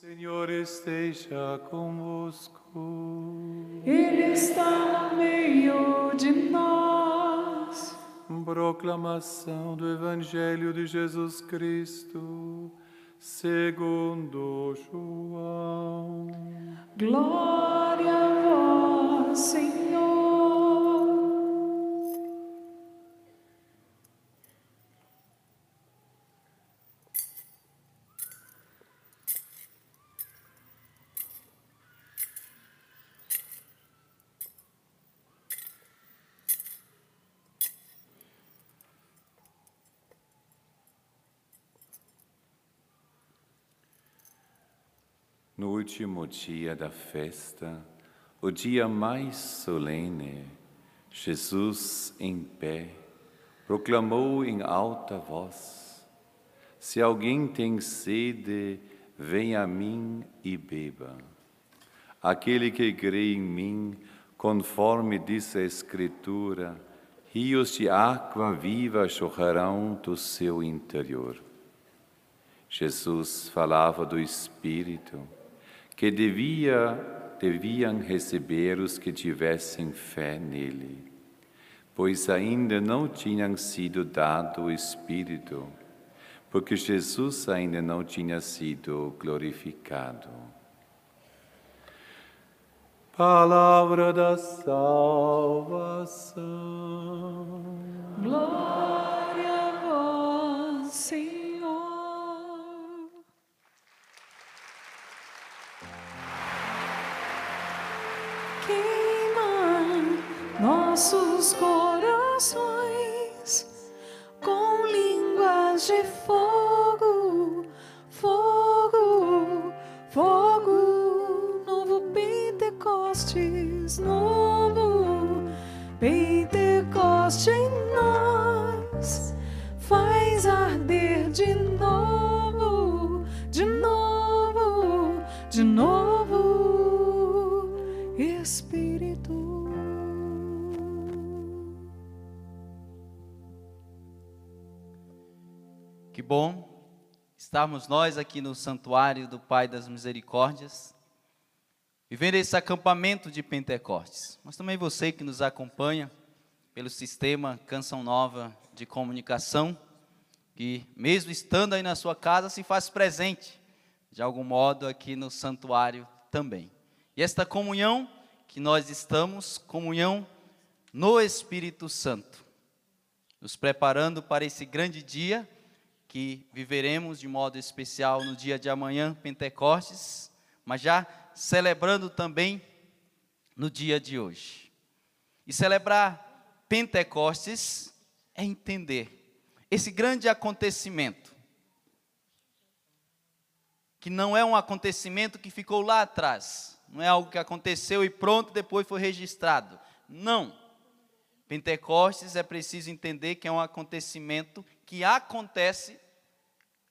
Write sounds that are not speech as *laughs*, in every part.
Senhor esteja convosco. Ele está no meio de nós. Proclamação do Evangelho de Jesus Cristo, segundo João. Glória a vós, Senhor. Último dia da festa, o dia mais solene, Jesus, em pé, proclamou em alta voz: Se alguém tem sede, venha a mim e beba. Aquele que crê em mim, conforme diz a Escritura, rios de água viva jorrarão do seu interior. Jesus falava do Espírito que devia, deviam receber os que tivessem fé nele, pois ainda não tinham sido dado o Espírito, porque Jesus ainda não tinha sido glorificado. Palavra da salvação. Glória Queima nossos corações com línguas de fogo, bom estarmos nós aqui no Santuário do Pai das Misericórdias, vivendo esse acampamento de Pentecostes. Mas também você que nos acompanha pelo sistema Canção Nova de Comunicação, que mesmo estando aí na sua casa, se faz presente, de algum modo, aqui no santuário também. E esta comunhão que nós estamos, comunhão no Espírito Santo, nos preparando para esse grande dia que viveremos de modo especial no dia de amanhã, Pentecostes, mas já celebrando também no dia de hoje. E celebrar Pentecostes é entender esse grande acontecimento, que não é um acontecimento que ficou lá atrás, não é algo que aconteceu e pronto, depois foi registrado. Não. Pentecostes é preciso entender que é um acontecimento que acontece,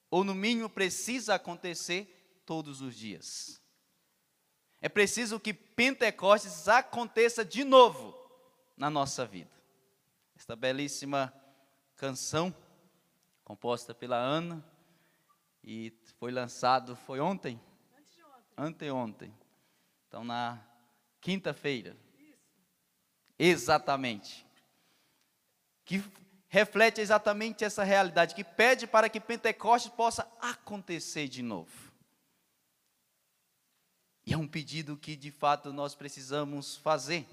ou no mínimo precisa acontecer, todos os dias. É preciso que Pentecostes aconteça de novo na nossa vida. Esta belíssima canção, composta pela Ana, e foi lançado, foi ontem? Anteontem. Então, na quinta-feira. Exatamente. Que reflete exatamente essa realidade, que pede para que Pentecostes possa acontecer de novo. E é um pedido que de fato nós precisamos fazer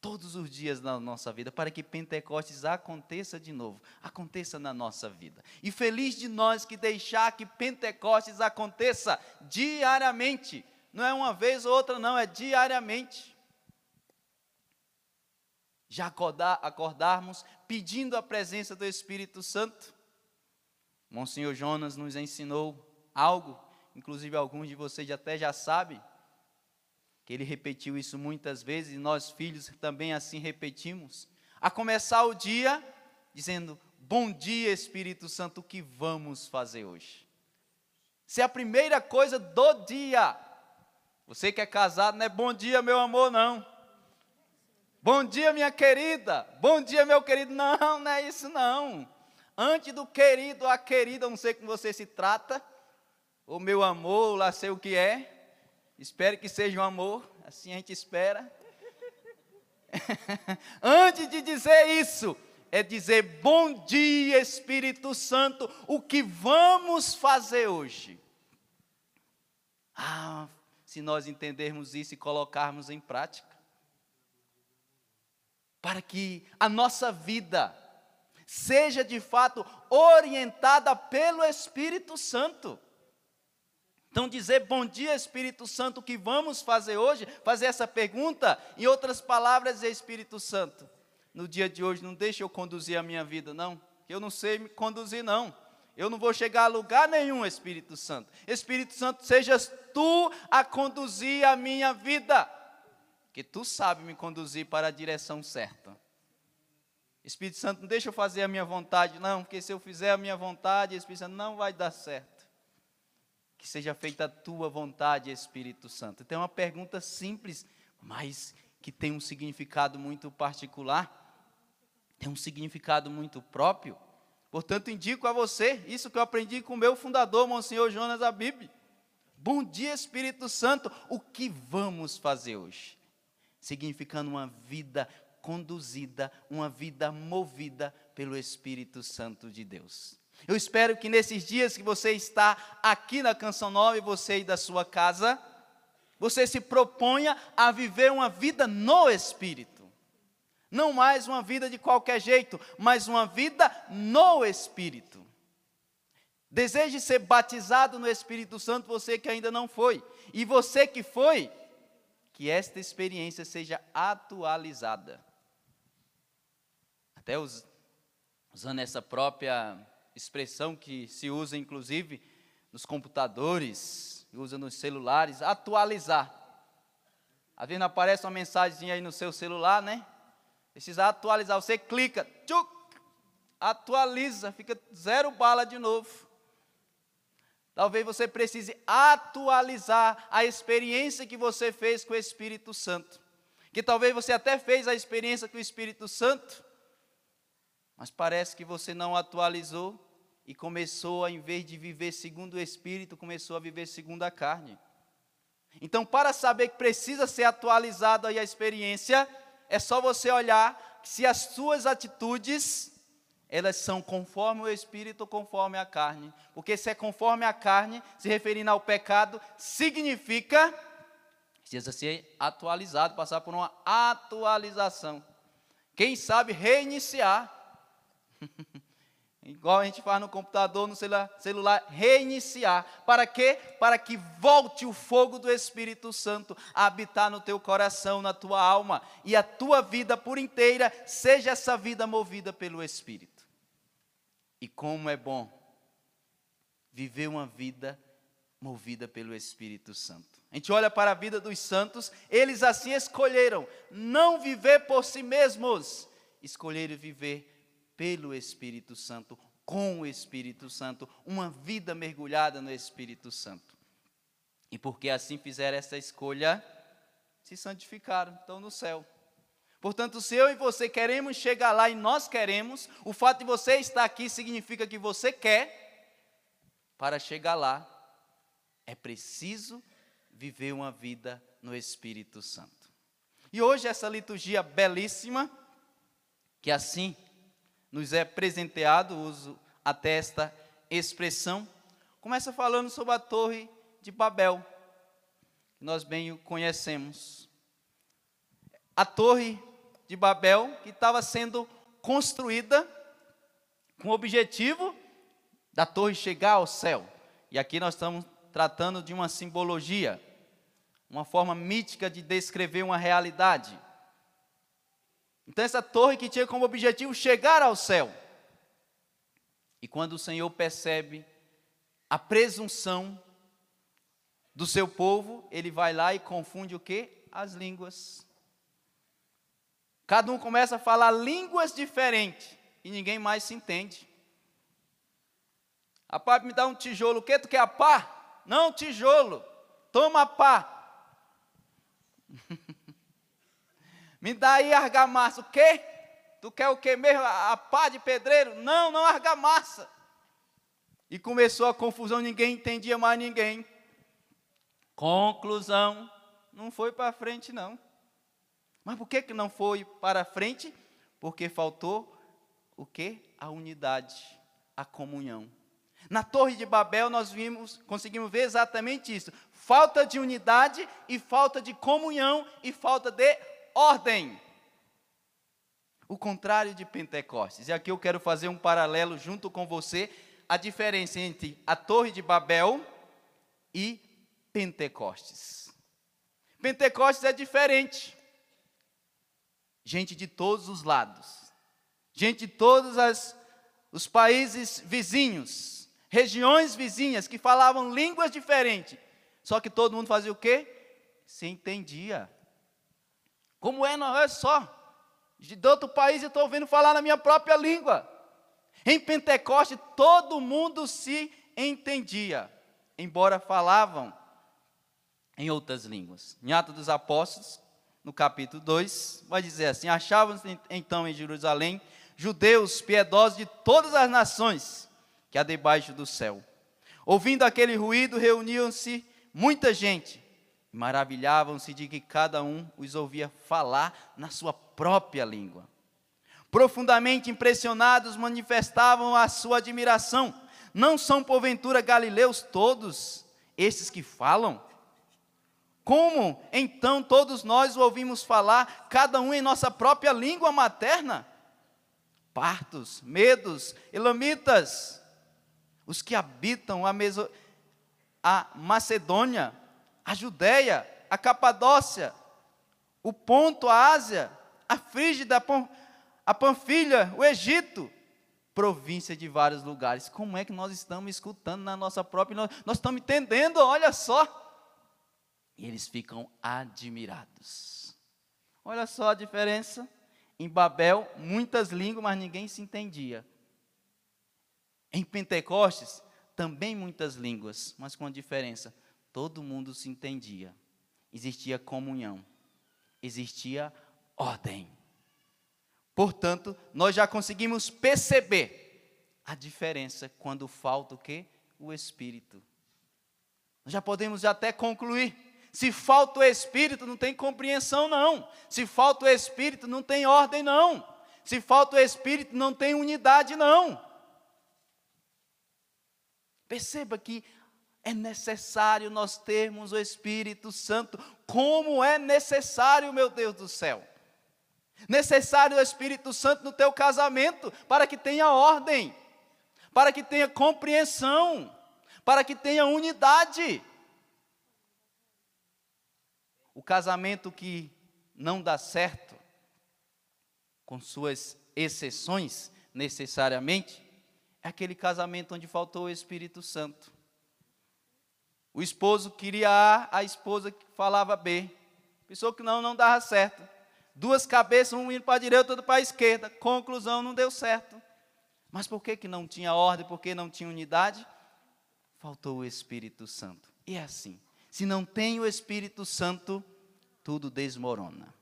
todos os dias na nossa vida, para que Pentecostes aconteça de novo, aconteça na nossa vida. E feliz de nós que deixar que Pentecostes aconteça diariamente, não é uma vez ou outra, não, é diariamente já acordar, acordarmos pedindo a presença do Espírito Santo. Monsenhor Jonas nos ensinou algo, inclusive alguns de vocês até já sabem, que ele repetiu isso muitas vezes e nós filhos também assim repetimos. A começar o dia dizendo: Bom dia, Espírito Santo, o que vamos fazer hoje? Se é a primeira coisa do dia. Você que é casado, não é bom dia, meu amor, não. Bom dia, minha querida. Bom dia, meu querido. Não, não é isso não. Antes do querido, a querida, não sei como você se trata. ou meu amor, lá sei o que é. Espero que seja um amor, assim a gente espera. *laughs* Antes de dizer isso, é dizer bom dia, Espírito Santo, o que vamos fazer hoje? Ah, se nós entendermos isso e colocarmos em prática, para que a nossa vida seja de fato orientada pelo Espírito Santo. Então, dizer bom dia, Espírito Santo, o que vamos fazer hoje? Fazer essa pergunta, em outras palavras, é Espírito Santo. No dia de hoje, não deixe eu conduzir a minha vida, não. Eu não sei me conduzir, não. Eu não vou chegar a lugar nenhum, Espírito Santo. Espírito Santo, sejas tu a conduzir a minha vida. Que tu sabe me conduzir para a direção certa. Espírito Santo, não deixa eu fazer a minha vontade, não, porque se eu fizer a minha vontade, Espírito Santo, não vai dar certo que seja feita a tua vontade, Espírito Santo. Então é uma pergunta simples, mas que tem um significado muito particular, tem um significado muito próprio. Portanto, indico a você isso que eu aprendi com o meu fundador, Monsenhor Jonas Abib. Bom dia, Espírito Santo. O que vamos fazer hoje? Significando uma vida conduzida, uma vida movida pelo Espírito Santo de Deus. Eu espero que nesses dias que você está aqui na Canção Nova e você aí da sua casa, você se proponha a viver uma vida no Espírito. Não mais uma vida de qualquer jeito, mas uma vida no Espírito. Deseje ser batizado no Espírito Santo, você que ainda não foi. E você que foi, que esta experiência seja atualizada. Até usando essa própria expressão que se usa inclusive nos computadores, usa nos celulares, atualizar. Às vezes aparece uma mensagem aí no seu celular, né? Precisa atualizar. Você clica, tchuc, atualiza, fica zero bala de novo. Talvez você precise atualizar a experiência que você fez com o Espírito Santo. Que talvez você até fez a experiência com o Espírito Santo, mas parece que você não atualizou e começou, em vez de viver segundo o Espírito, começou a viver segundo a carne. Então, para saber que precisa ser atualizado aí a experiência, é só você olhar se as suas atitudes elas são conforme o Espírito ou conforme a carne. Porque se é conforme a carne, se referindo ao pecado, significa precisa ser atualizado, passar por uma atualização. Quem sabe reiniciar. *laughs* igual a gente faz no computador, no celular, reiniciar. Para quê? Para que volte o fogo do Espírito Santo a habitar no teu coração, na tua alma, e a tua vida por inteira seja essa vida movida pelo Espírito. E como é bom viver uma vida movida pelo Espírito Santo. A gente olha para a vida dos santos, eles assim escolheram não viver por si mesmos, escolheram viver pelo Espírito Santo, com o Espírito Santo, uma vida mergulhada no Espírito Santo. E porque assim fizeram essa escolha, se santificaram, estão no céu. Portanto, se eu e você queremos chegar lá e nós queremos, o fato de você estar aqui significa que você quer. Para chegar lá, é preciso viver uma vida no Espírito Santo. E hoje, essa liturgia belíssima, que assim nos é presenteado, uso até esta expressão, começa falando sobre a Torre de Babel, que nós bem o conhecemos. A Torre de Babel, que estava sendo construída com o objetivo da torre chegar ao céu. E aqui nós estamos tratando de uma simbologia, uma forma mítica de descrever uma realidade. Então, essa torre que tinha como objetivo chegar ao céu. E quando o Senhor percebe a presunção do seu povo, ele vai lá e confunde o que? As línguas. Cada um começa a falar línguas diferentes e ninguém mais se entende. A pá me dá um tijolo, o que tu quer a pá? Não, tijolo. Toma pá. *laughs* Me dá aí argamassa. O quê? Tu quer o quê mesmo? A pá de pedreiro? Não, não argamassa. E começou a confusão, ninguém entendia mais ninguém. Conclusão, não foi para frente não. Mas por que, que não foi para frente? Porque faltou o que? A unidade, a comunhão. Na Torre de Babel nós vimos, conseguimos ver exatamente isso. Falta de unidade e falta de comunhão e falta de ordem. O contrário de Pentecostes. E aqui eu quero fazer um paralelo junto com você, a diferença entre a Torre de Babel e Pentecostes. Pentecostes é diferente. Gente de todos os lados. Gente de todos as, os países vizinhos, regiões vizinhas que falavam línguas diferentes. Só que todo mundo fazia o quê? Se entendia. Como é, não é só de outro país e estou ouvindo falar na minha própria língua. Em Pentecoste, todo mundo se entendia, embora falavam em outras línguas. Em Atos dos Apóstolos, no capítulo 2, vai dizer assim: Achavam-se então em Jerusalém judeus piedosos de todas as nações que há debaixo do céu. Ouvindo aquele ruído, reuniam-se muita gente Maravilhavam-se de que cada um os ouvia falar na sua própria língua. Profundamente impressionados, manifestavam a sua admiração. Não são porventura galileus todos esses que falam? Como então todos nós ouvimos falar, cada um em nossa própria língua materna? Partos, medos, elamitas, os que habitam a, Meso, a Macedônia, a Judéia, a Capadócia, o Ponto, a Ásia, a Frígida, a Panfilha, o Egito, província de vários lugares. Como é que nós estamos escutando na nossa própria, nós estamos entendendo, olha só. E eles ficam admirados. Olha só a diferença. Em Babel, muitas línguas, mas ninguém se entendia. Em Pentecostes, também muitas línguas, mas com a diferença todo mundo se entendia, existia comunhão, existia ordem. Portanto, nós já conseguimos perceber a diferença quando falta o que? O Espírito. Nós já podemos até concluir. Se falta o Espírito, não tem compreensão, não. Se falta o Espírito, não tem ordem, não. Se falta o Espírito, não tem unidade, não. Perceba que é necessário nós termos o Espírito Santo. Como é necessário, meu Deus do céu. Necessário o Espírito Santo no teu casamento, para que tenha ordem, para que tenha compreensão, para que tenha unidade. O casamento que não dá certo, com suas exceções necessariamente, é aquele casamento onde faltou o Espírito Santo. O esposo queria A, a esposa falava B. Pensou que não, não dava certo. Duas cabeças, um indo para a direita, outro para a esquerda. Conclusão, não deu certo. Mas por que, que não tinha ordem? Por que não tinha unidade? Faltou o Espírito Santo. E é assim. Se não tem o Espírito Santo, tudo desmorona.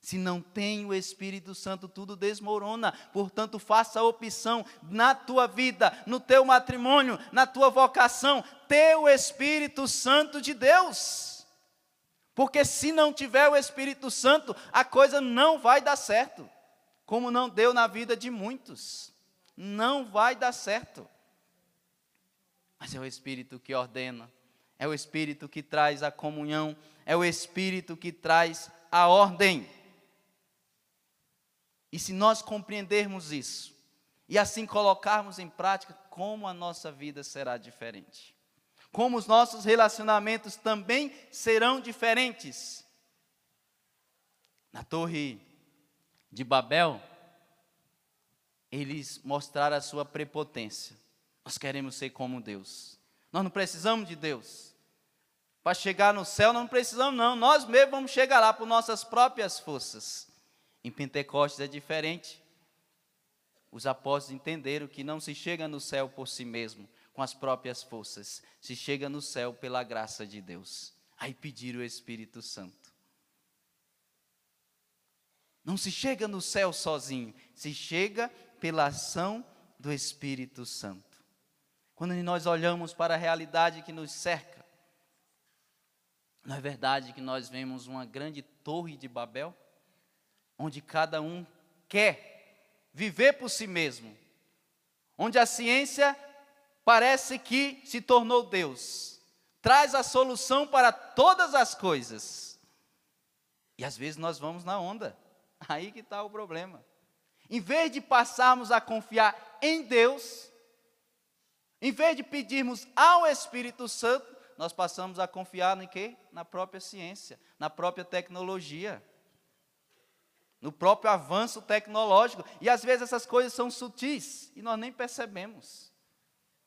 Se não tem o Espírito Santo, tudo desmorona. Portanto, faça a opção na tua vida, no teu matrimônio, na tua vocação, ter o Espírito Santo de Deus. Porque se não tiver o Espírito Santo, a coisa não vai dar certo. Como não deu na vida de muitos. Não vai dar certo. Mas é o Espírito que ordena, é o Espírito que traz a comunhão, é o Espírito que traz a ordem. E se nós compreendermos isso, e assim colocarmos em prática, como a nossa vida será diferente. Como os nossos relacionamentos também serão diferentes. Na Torre de Babel, eles mostraram a sua prepotência. Nós queremos ser como Deus. Nós não precisamos de Deus. Para chegar no céu, não precisamos, não. Nós mesmos vamos chegar lá por nossas próprias forças. Em Pentecostes é diferente. Os apóstolos entenderam que não se chega no céu por si mesmo, com as próprias forças, se chega no céu pela graça de Deus. Aí pediram o Espírito Santo. Não se chega no céu sozinho, se chega pela ação do Espírito Santo. Quando nós olhamos para a realidade que nos cerca, não é verdade que nós vemos uma grande torre de Babel, onde cada um quer viver por si mesmo, onde a ciência parece que se tornou Deus, traz a solução para todas as coisas. E às vezes nós vamos na onda, aí que está o problema. Em vez de passarmos a confiar em Deus, em vez de pedirmos ao Espírito Santo, nós passamos a confiar no quê? Na própria ciência, na própria tecnologia, no próprio avanço tecnológico. E às vezes essas coisas são sutis e nós nem percebemos.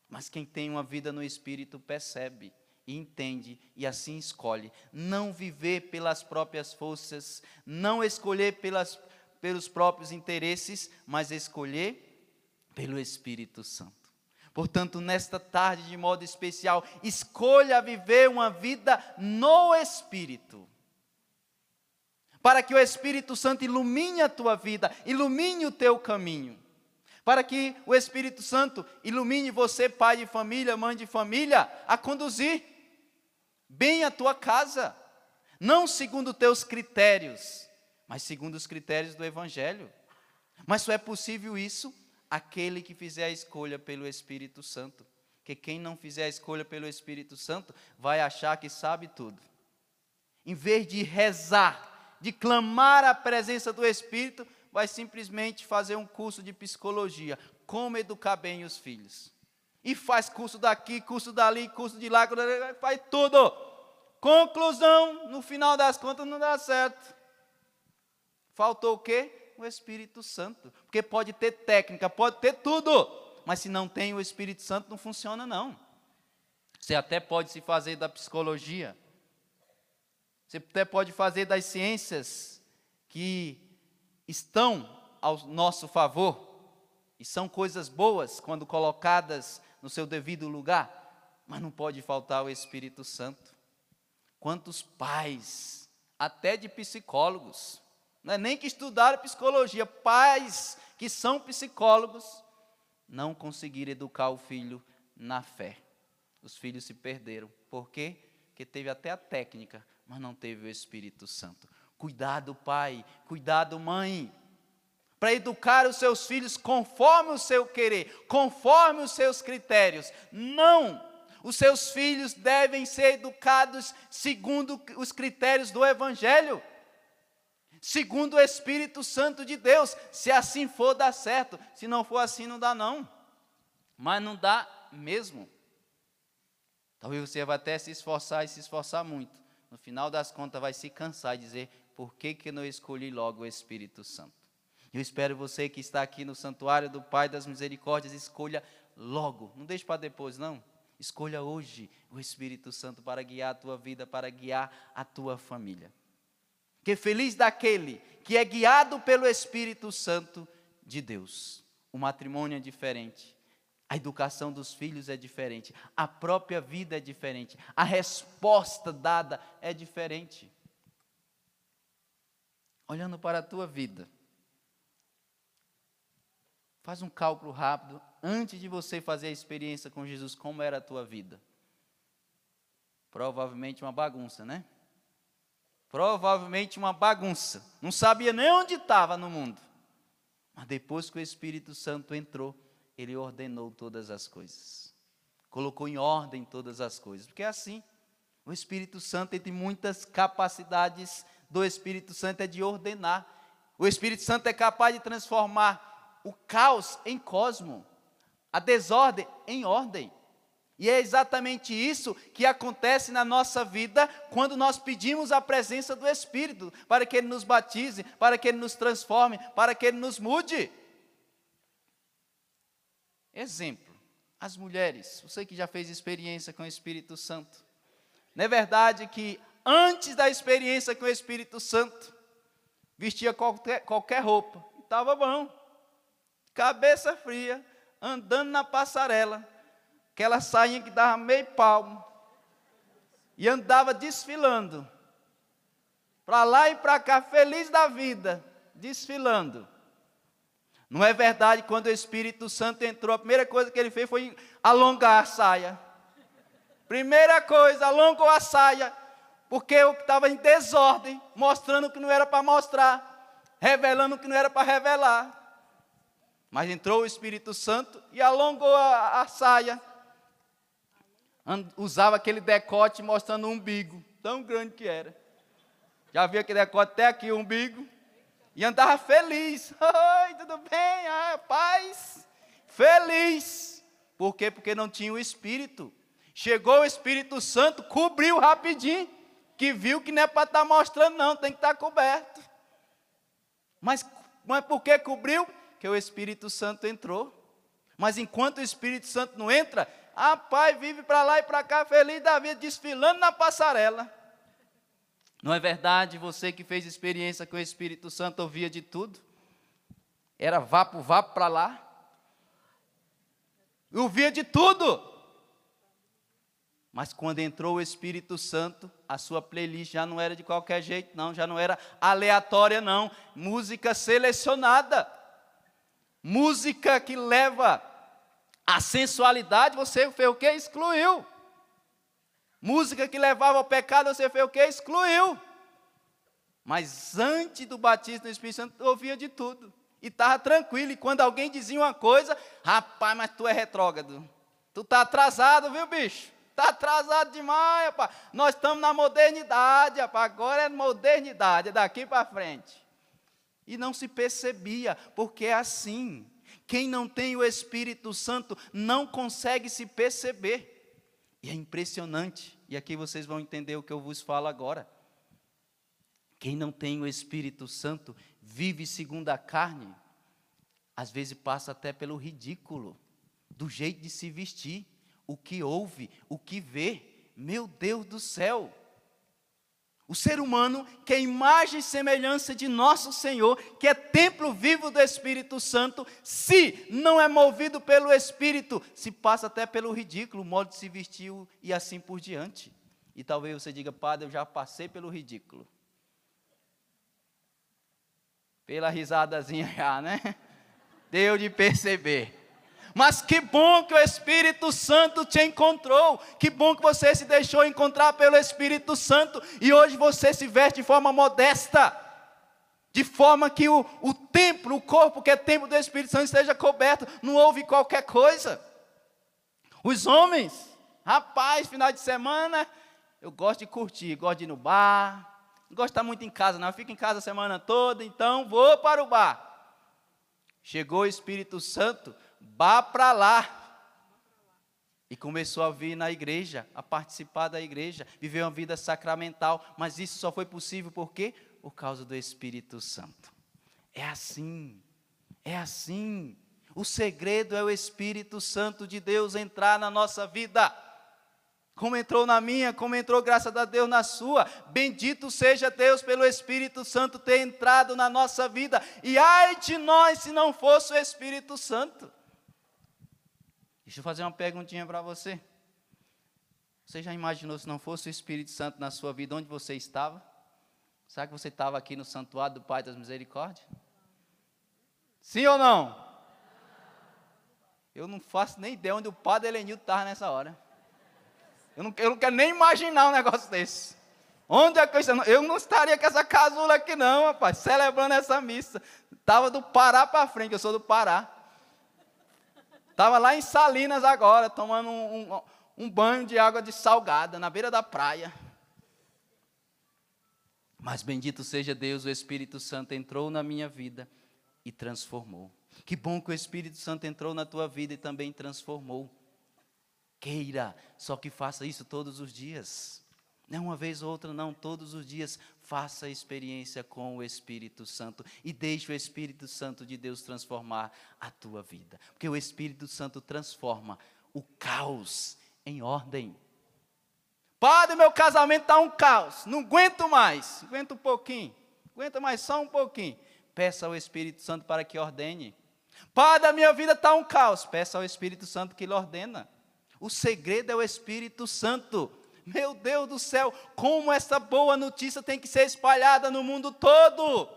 Mas quem tem uma vida no Espírito percebe e entende e assim escolhe. Não viver pelas próprias forças, não escolher pelas, pelos próprios interesses, mas escolher pelo Espírito Santo. Portanto, nesta tarde, de modo especial, escolha viver uma vida no Espírito. Para que o Espírito Santo ilumine a tua vida, ilumine o teu caminho. Para que o Espírito Santo ilumine você, pai de família, mãe de família, a conduzir bem a tua casa. Não segundo teus critérios, mas segundo os critérios do Evangelho. Mas só é possível isso aquele que fizer a escolha pelo Espírito Santo. Que quem não fizer a escolha pelo Espírito Santo vai achar que sabe tudo. Em vez de rezar, de clamar a presença do Espírito, vai simplesmente fazer um curso de psicologia, como educar bem os filhos. E faz curso daqui, curso dali, curso de lá, faz tudo. Conclusão, no final das contas não dá certo. Faltou o quê? O Espírito Santo. Porque pode ter técnica, pode ter tudo, mas se não tem o Espírito Santo, não funciona, não. Você até pode se fazer da psicologia, você até pode fazer das ciências que estão ao nosso favor, e são coisas boas quando colocadas no seu devido lugar, mas não pode faltar o Espírito Santo. Quantos pais, até de psicólogos, não é nem que estudaram psicologia, pais que são psicólogos, não conseguiram educar o filho na fé. Os filhos se perderam. Por quê? Porque teve até a técnica, mas não teve o Espírito Santo. Cuidado, pai, cuidado, mãe, para educar os seus filhos conforme o seu querer, conforme os seus critérios. Não! Os seus filhos devem ser educados segundo os critérios do Evangelho segundo o Espírito Santo de Deus. Se assim for, dá certo. Se não for assim, não dá, não. Mas não dá mesmo. Talvez você vai até se esforçar e se esforçar muito. No final das contas, vai se cansar e dizer: por que, que não escolhi logo o Espírito Santo? Eu espero você que está aqui no santuário do Pai das Misericórdias, escolha logo. Não deixe para depois, não. Escolha hoje o Espírito Santo para guiar a tua vida, para guiar a tua família. Que feliz daquele que é guiado pelo Espírito Santo de Deus. O matrimônio é diferente. A educação dos filhos é diferente, a própria vida é diferente, a resposta dada é diferente. Olhando para a tua vida, faz um cálculo rápido antes de você fazer a experiência com Jesus, como era a tua vida. Provavelmente uma bagunça, né? Provavelmente uma bagunça. Não sabia nem onde estava no mundo. Mas depois que o Espírito Santo entrou, ele ordenou todas as coisas. Colocou em ordem todas as coisas. Porque é assim. O Espírito Santo, entre muitas capacidades do Espírito Santo, é de ordenar. O Espírito Santo é capaz de transformar o caos em cosmo, a desordem em ordem. E é exatamente isso que acontece na nossa vida quando nós pedimos a presença do Espírito, para que Ele nos batize, para que Ele nos transforme, para que Ele nos mude. Exemplo, as mulheres, você que já fez experiência com o Espírito Santo, não é verdade que antes da experiência com o Espírito Santo, vestia qualquer, qualquer roupa, estava bom, cabeça fria, andando na passarela, aquela sainha que dava meio palmo, e andava desfilando, para lá e para cá, feliz da vida, desfilando. Não é verdade quando o Espírito Santo entrou, a primeira coisa que ele fez foi alongar a saia. Primeira coisa, alongou a saia, porque eu estava em desordem, mostrando o que não era para mostrar, revelando o que não era para revelar. Mas entrou o Espírito Santo e alongou a, a saia. Usava aquele decote mostrando o umbigo, tão grande que era. Já viu aquele decote até aqui, o umbigo? E andava feliz. *laughs* Oi, tudo bem? Ah, paz. Feliz. Por quê? Porque não tinha o Espírito. Chegou o Espírito Santo, cobriu rapidinho, que viu que não é para estar tá mostrando, não, tem que estar tá coberto. Mas, mas por que cobriu? Que o Espírito Santo entrou. Mas enquanto o Espírito Santo não entra, a pai vive para lá e para cá, feliz da vida, desfilando na passarela. Não é verdade? Você que fez experiência com o Espírito Santo ouvia de tudo. Era vapo, vapo para lá. Ouvia de tudo. Mas quando entrou o Espírito Santo, a sua playlist já não era de qualquer jeito, não, já não era aleatória, não. Música selecionada. Música que leva a sensualidade, você fez o que? Excluiu. Música que levava ao pecado, você fez o que? Excluiu. Mas antes do batismo do Espírito Santo, ouvia de tudo. E estava tranquilo. E quando alguém dizia uma coisa, rapaz, mas tu é retrógrado. Tu está atrasado, viu, bicho? Está atrasado demais, rapaz. Nós estamos na modernidade, rapaz. Agora é modernidade, é daqui para frente. E não se percebia, porque é assim. Quem não tem o Espírito Santo não consegue se perceber. E é impressionante, e aqui vocês vão entender o que eu vos falo agora. Quem não tem o Espírito Santo vive segundo a carne, às vezes passa até pelo ridículo, do jeito de se vestir, o que ouve, o que vê. Meu Deus do céu! O ser humano, que é imagem e semelhança de nosso Senhor, que é templo vivo do Espírito Santo, se não é movido pelo Espírito, se passa até pelo ridículo, o modo de se vestir e assim por diante. E talvez você diga, Padre, eu já passei pelo ridículo. Pela risadazinha *laughs* já, né? Deu de perceber. Mas que bom que o Espírito Santo te encontrou. Que bom que você se deixou encontrar pelo Espírito Santo. E hoje você se veste de forma modesta. De forma que o, o templo, o corpo que é templo do Espírito Santo esteja coberto. Não houve qualquer coisa. Os homens, rapaz, final de semana, eu gosto de curtir, gosto de ir no bar. Não gosto de estar muito em casa, não. Eu fico em casa a semana toda, então vou para o bar. Chegou o Espírito Santo, Vá para lá. E começou a vir na igreja, a participar da igreja, viver uma vida sacramental. Mas isso só foi possível por quê? Por causa do Espírito Santo. É assim, é assim. O segredo é o Espírito Santo de Deus entrar na nossa vida. Como entrou na minha, como entrou, graças a Deus, na sua. Bendito seja Deus pelo Espírito Santo ter entrado na nossa vida. E ai de nós se não fosse o Espírito Santo. Deixa eu fazer uma perguntinha para você. Você já imaginou se não fosse o Espírito Santo na sua vida, onde você estava? Será que você estava aqui no santuário do Pai das Misericórdias? Sim ou não? Eu não faço nem ideia onde o Padre Elenildo estava nessa hora. Eu não, eu não quero nem imaginar um negócio desse. Onde é que eu, eu não estaria com essa casula aqui não, rapaz, celebrando essa missa. Estava do Pará para frente, eu sou do Pará. Estava lá em Salinas agora, tomando um, um, um banho de água de salgada, na beira da praia. Mas bendito seja Deus, o Espírito Santo entrou na minha vida e transformou. Que bom que o Espírito Santo entrou na tua vida e também transformou. Queira, só que faça isso todos os dias. Não uma vez ou outra, não, todos os dias. Faça a experiência com o Espírito Santo e deixe o Espírito Santo de Deus transformar a tua vida. Porque o Espírito Santo transforma o caos em ordem. Padre, meu casamento está um caos, não aguento mais, aguento um pouquinho, aguenta mais só um pouquinho. Peça ao Espírito Santo para que ordene. Padre, a minha vida está um caos, peça ao Espírito Santo que lhe ordena. O segredo é o Espírito Santo. Meu Deus do céu, como essa boa notícia tem que ser espalhada no mundo todo.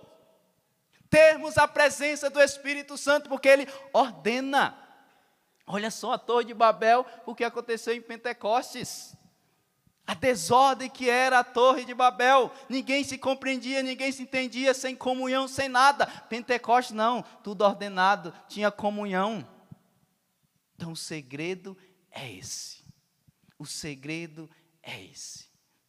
termos a presença do Espírito Santo, porque ele ordena. Olha só a Torre de Babel, o que aconteceu em Pentecostes. A desordem que era a Torre de Babel, ninguém se compreendia, ninguém se entendia, sem comunhão, sem nada. Pentecostes não, tudo ordenado, tinha comunhão. Então o segredo é esse. O segredo é esse.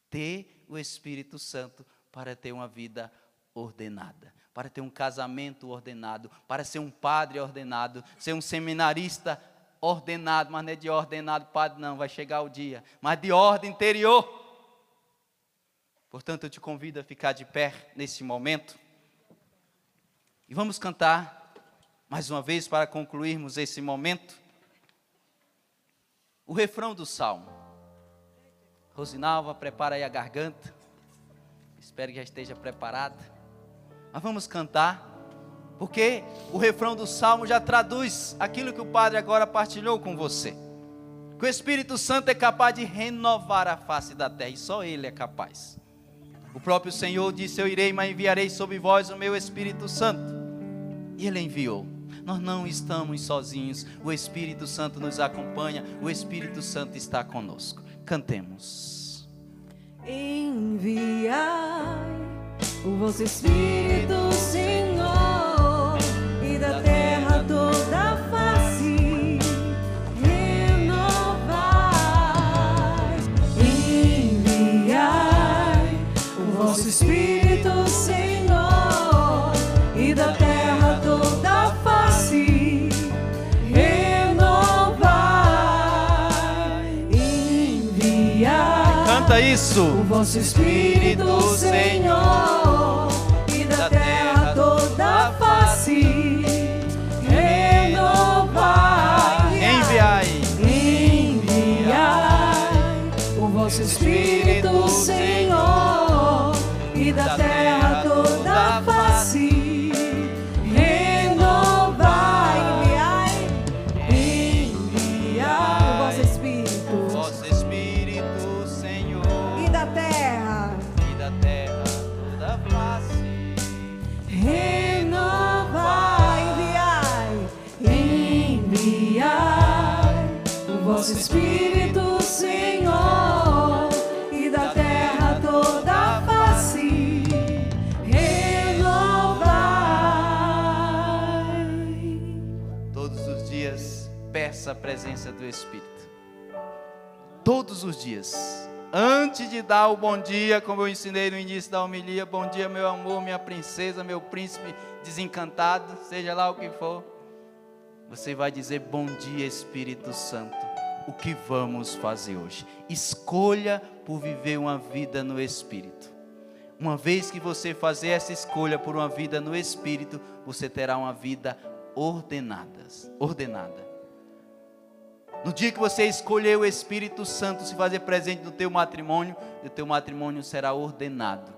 Ter o Espírito Santo para ter uma vida ordenada, para ter um casamento ordenado, para ser um padre ordenado, ser um seminarista ordenado, mas não é de ordenado padre, não, vai chegar o dia, mas de ordem interior. Portanto, eu te convido a ficar de pé nesse momento e vamos cantar mais uma vez para concluirmos esse momento o refrão do salmo. Rosinalva, prepara aí a garganta. Espero que já esteja preparada. Mas vamos cantar porque o refrão do salmo já traduz aquilo que o padre agora partilhou com você. Que o Espírito Santo é capaz de renovar a face da terra, e só Ele é capaz. O próprio Senhor disse: Eu irei, mas enviarei sobre vós o meu Espírito Santo. E Ele enviou. Nós não estamos sozinhos, o Espírito Santo nos acompanha, o Espírito Santo está conosco. Cantemos. Enviai o vosso Espírito, Senhor. Isso. O vosso Espírito, Senhor, e da terra toda a face, renovai. Enviai. Enviai o vosso Espírito, Senhor, presença do Espírito. Todos os dias. Antes de dar o bom dia, como eu ensinei no início da homilia, bom dia, meu amor, minha princesa, meu príncipe desencantado, seja lá o que for. Você vai dizer bom dia, Espírito Santo o que vamos fazer hoje. Escolha por viver uma vida no Espírito. Uma vez que você fazer essa escolha por uma vida no Espírito, você terá uma vida ordenada. ordenada. No dia que você escolher o Espírito Santo se fazer presente no teu matrimônio, o teu matrimônio será ordenado.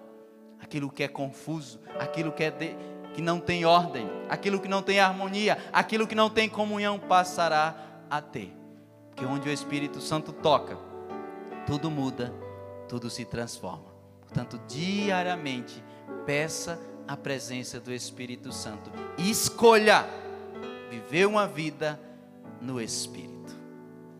Aquilo que é confuso, aquilo que, é de, que não tem ordem, aquilo que não tem harmonia, aquilo que não tem comunhão passará a ter que onde o Espírito Santo toca, tudo muda, tudo se transforma. Portanto, diariamente, peça a presença do Espírito Santo escolha viver uma vida no Espírito.